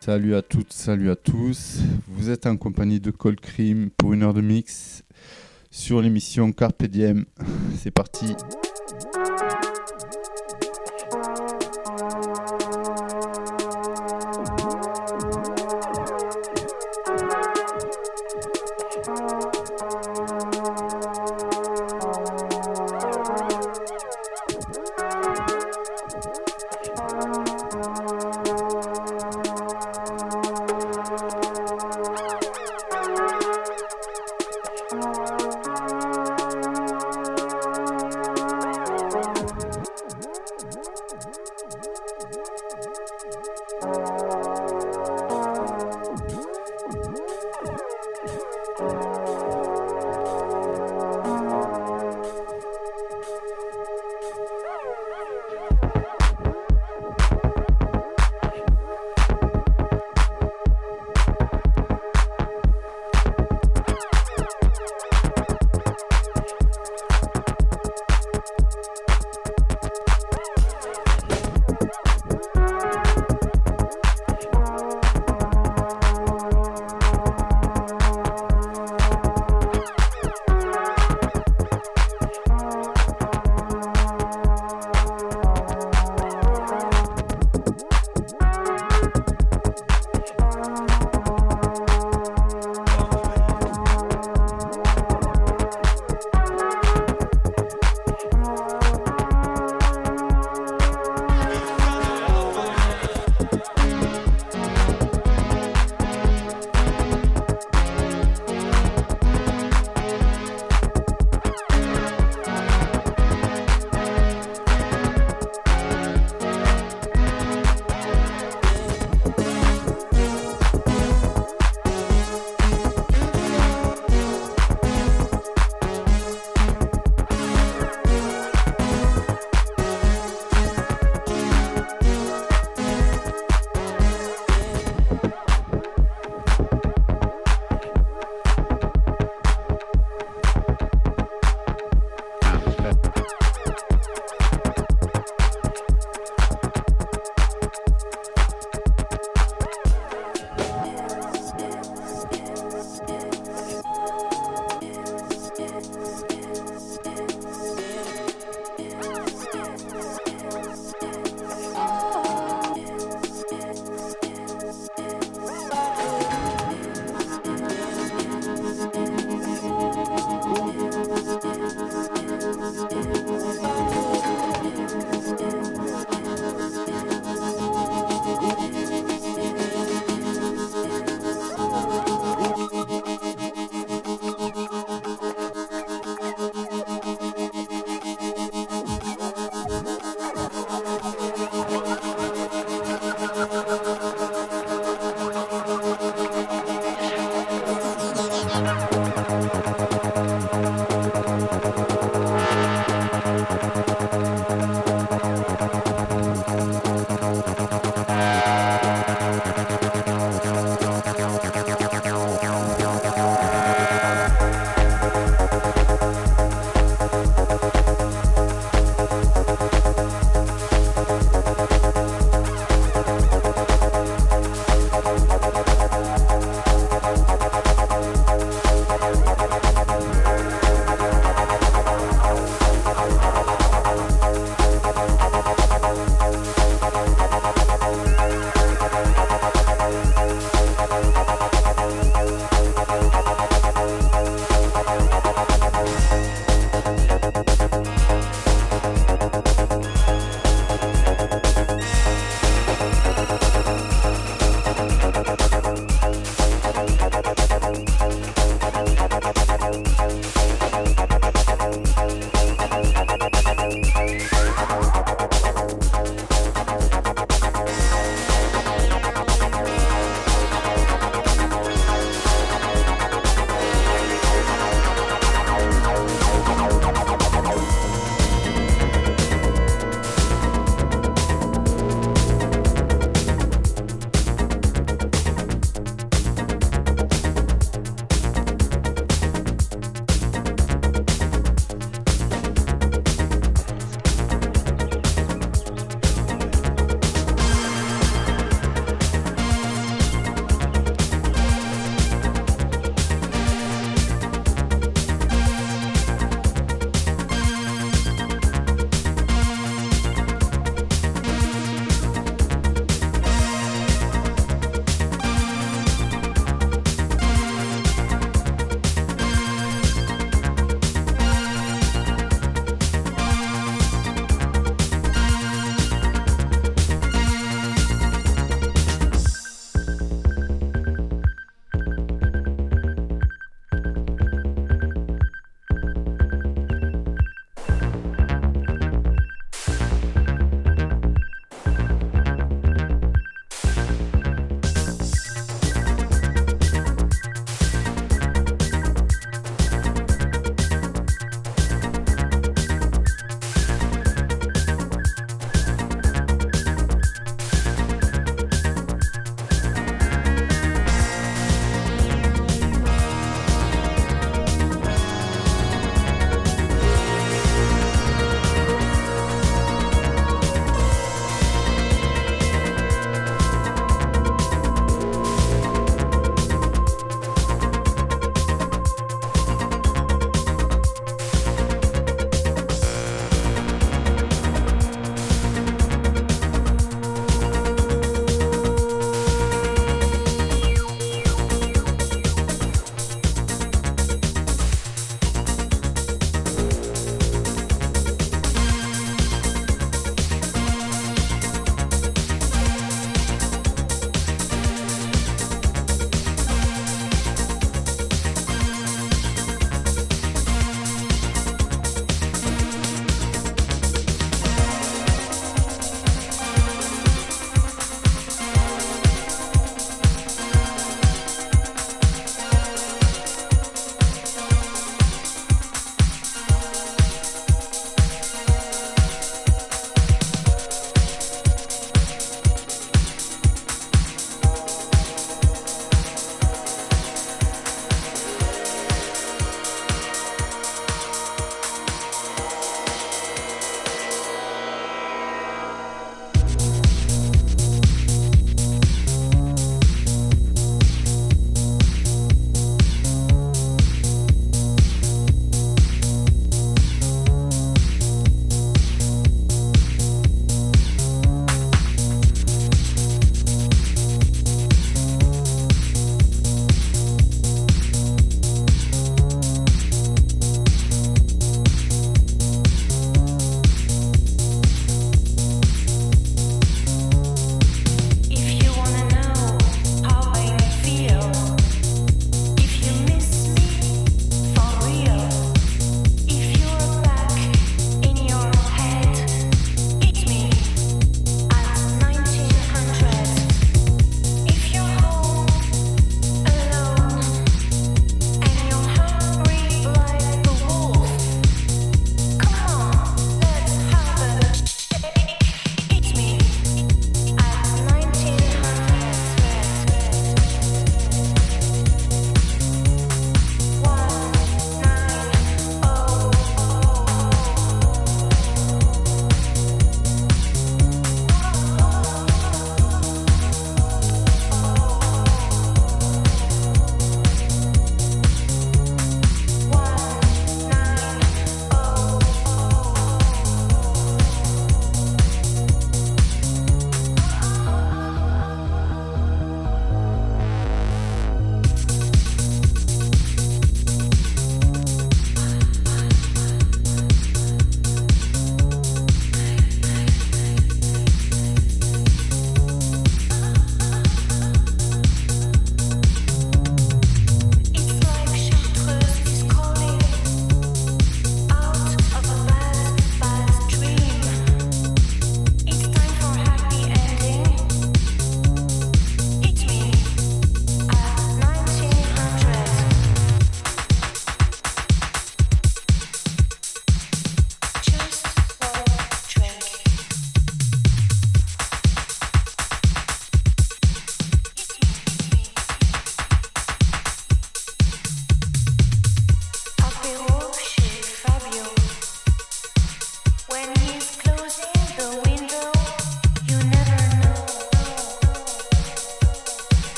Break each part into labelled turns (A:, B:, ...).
A: Salut à toutes, salut à tous. Vous êtes en compagnie de Cold Cream pour une heure de mix sur l'émission Carpe. C'est parti.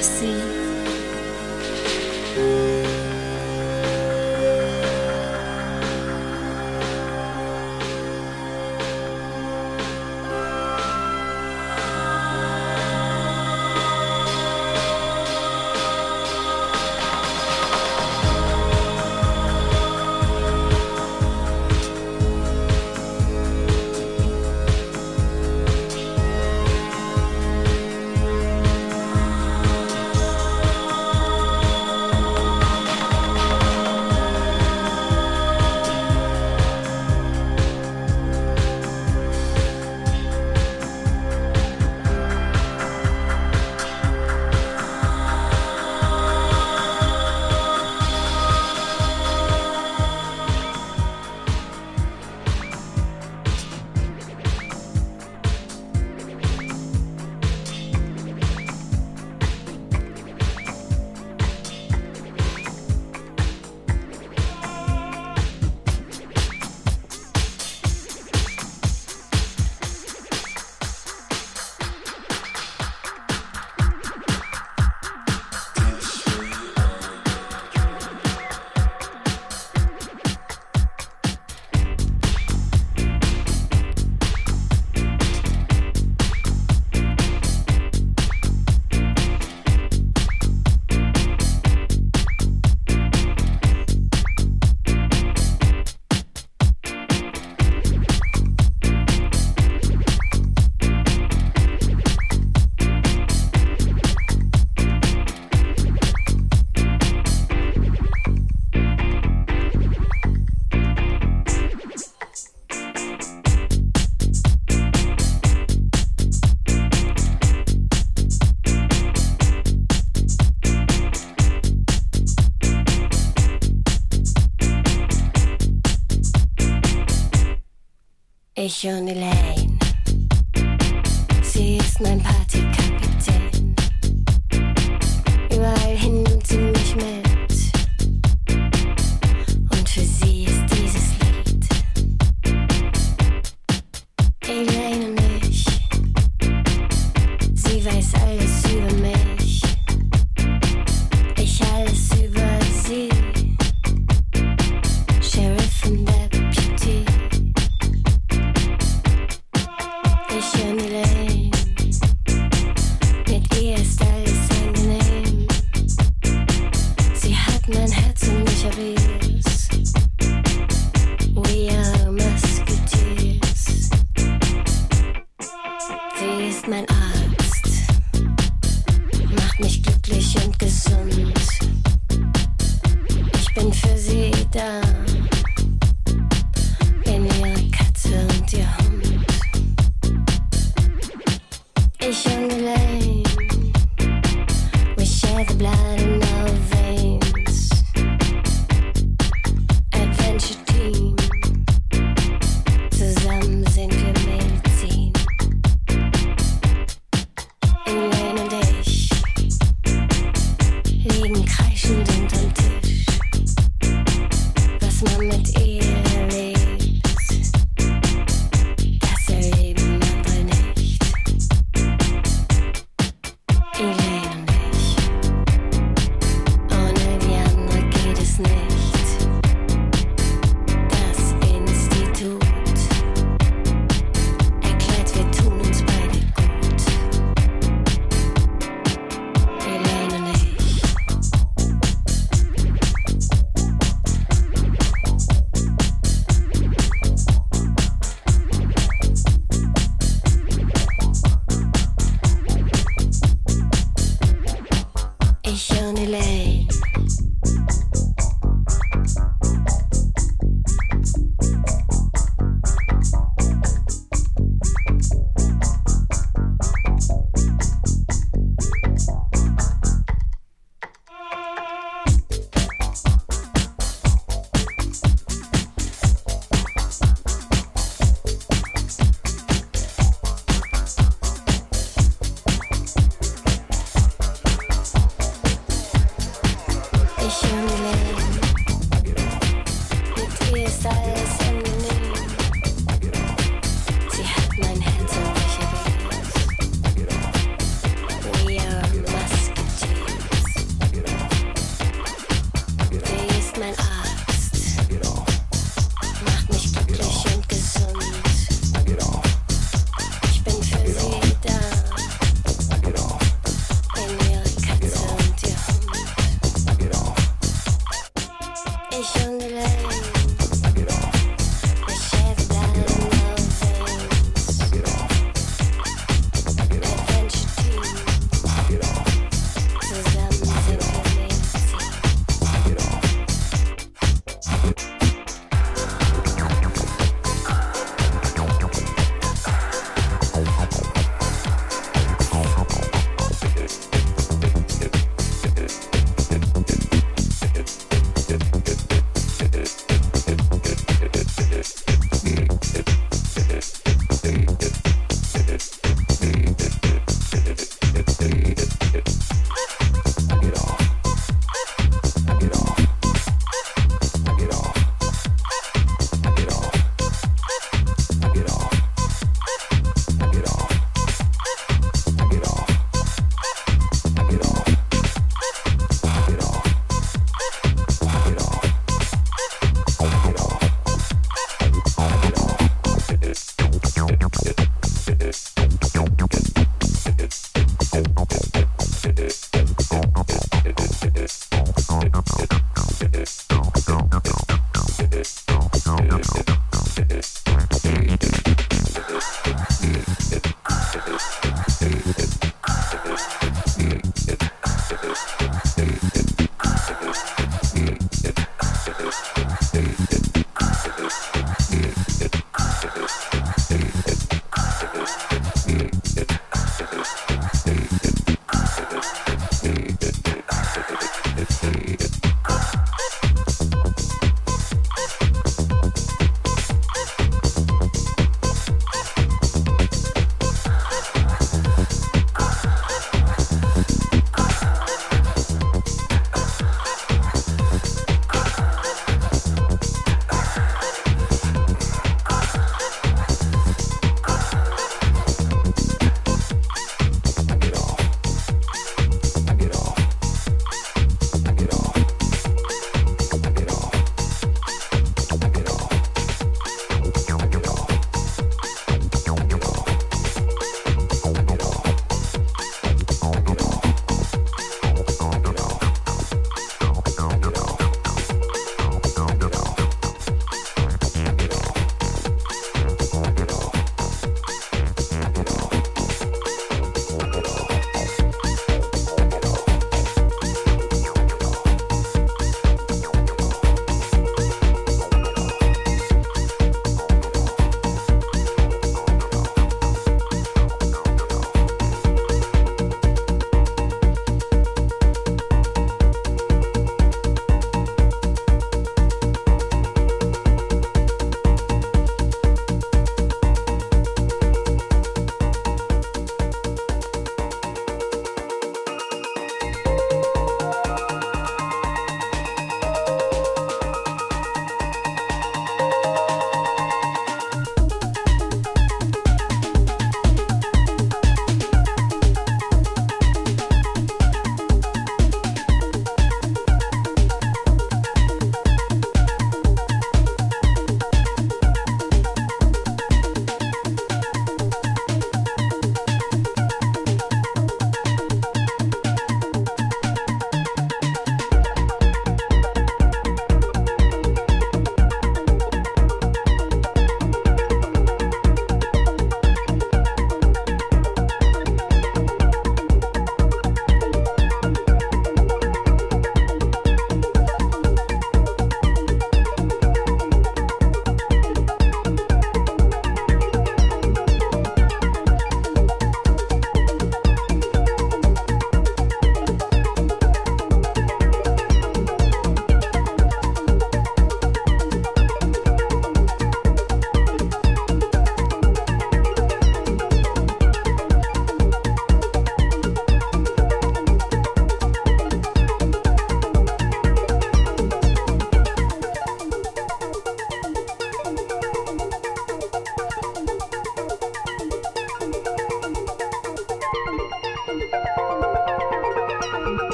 A: así. religión, Fit it.